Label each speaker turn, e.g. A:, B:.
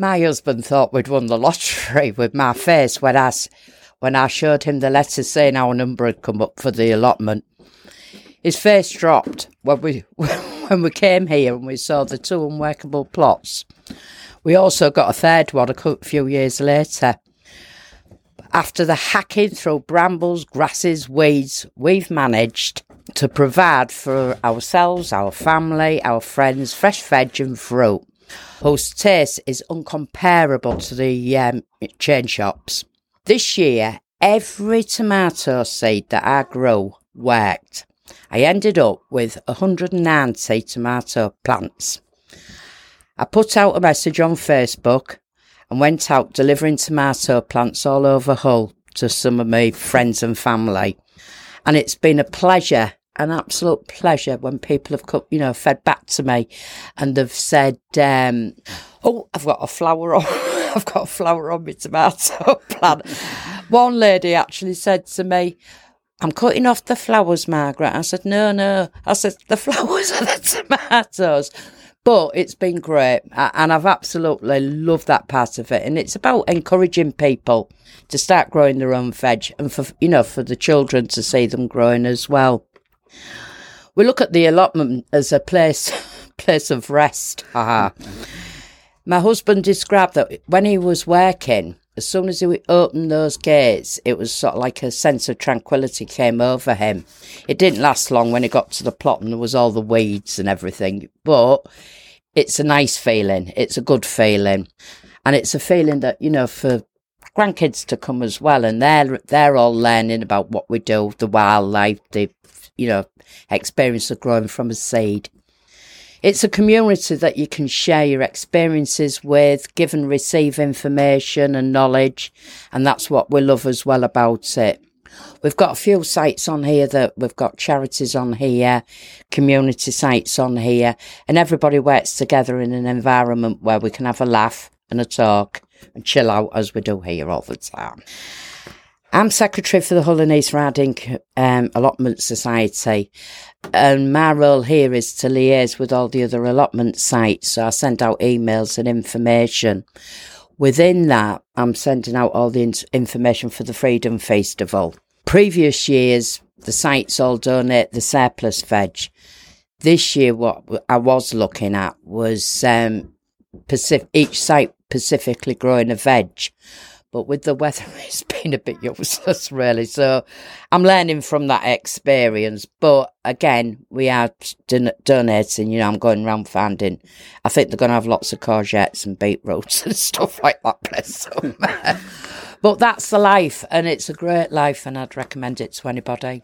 A: My husband thought we'd won the lottery with my face when I, when I showed him the letter saying our number had come up for the allotment. His face dropped when we when we came here and we saw the two unworkable plots. We also got a third one a few years later. After the hacking through brambles, grasses, weeds, we've managed to provide for ourselves, our family, our friends, fresh veg and fruit, whose taste is uncomparable to the um, chain shops. This year, every tomato seed that I grew worked. I ended up with 190 tomato plants. I put out a message on Facebook and went out delivering tomato plants all over Hull to some of my friends and family. And it's been a pleasure, an absolute pleasure when people have come, you know, fed back to me and they've said, um, Oh, I've got a flower on, I've got a flower on my tomato plant. One lady actually said to me, I'm cutting off the flowers, Margaret. I said, no, no. I said, the flowers are the tomatoes. But it's been great. And I've absolutely loved that part of it. And it's about encouraging people to start growing their own veg and for, you know, for the children to see them growing as well. We look at the allotment as a place, place of rest. Haha. My husband described that when he was working, as soon as he opened those gates, it was sort of like a sense of tranquility came over him. It didn't last long when he got to the plot and there was all the weeds and everything, but it's a nice feeling. It's a good feeling. And it's a feeling that, you know, for grandkids to come as well and they're they're all learning about what we do, the wildlife, the you know, experience of growing from a seed. It's a community that you can share your experiences with, give and receive information and knowledge, and that's what we love as well about it. We've got a few sites on here that we've got charities on here, community sites on here, and everybody works together in an environment where we can have a laugh and a talk and chill out as we do here all the time. I'm secretary for the Hull and East Riding um, Allotment Society, and my role here is to liaise with all the other allotment sites. So I send out emails and information. Within that, I'm sending out all the in- information for the Freedom Festival. Previous years, the sites all donate the surplus veg. This year, what I was looking at was um, Pacific, each site specifically growing a veg. But with the weather, it's been a bit useless, really. So I'm learning from that experience. But again, we are don- donating. You know, I'm going around finding. I think they're going to have lots of courgettes and beetroots and stuff like that. Bless them. but that's the life, and it's a great life, and I'd recommend it to anybody.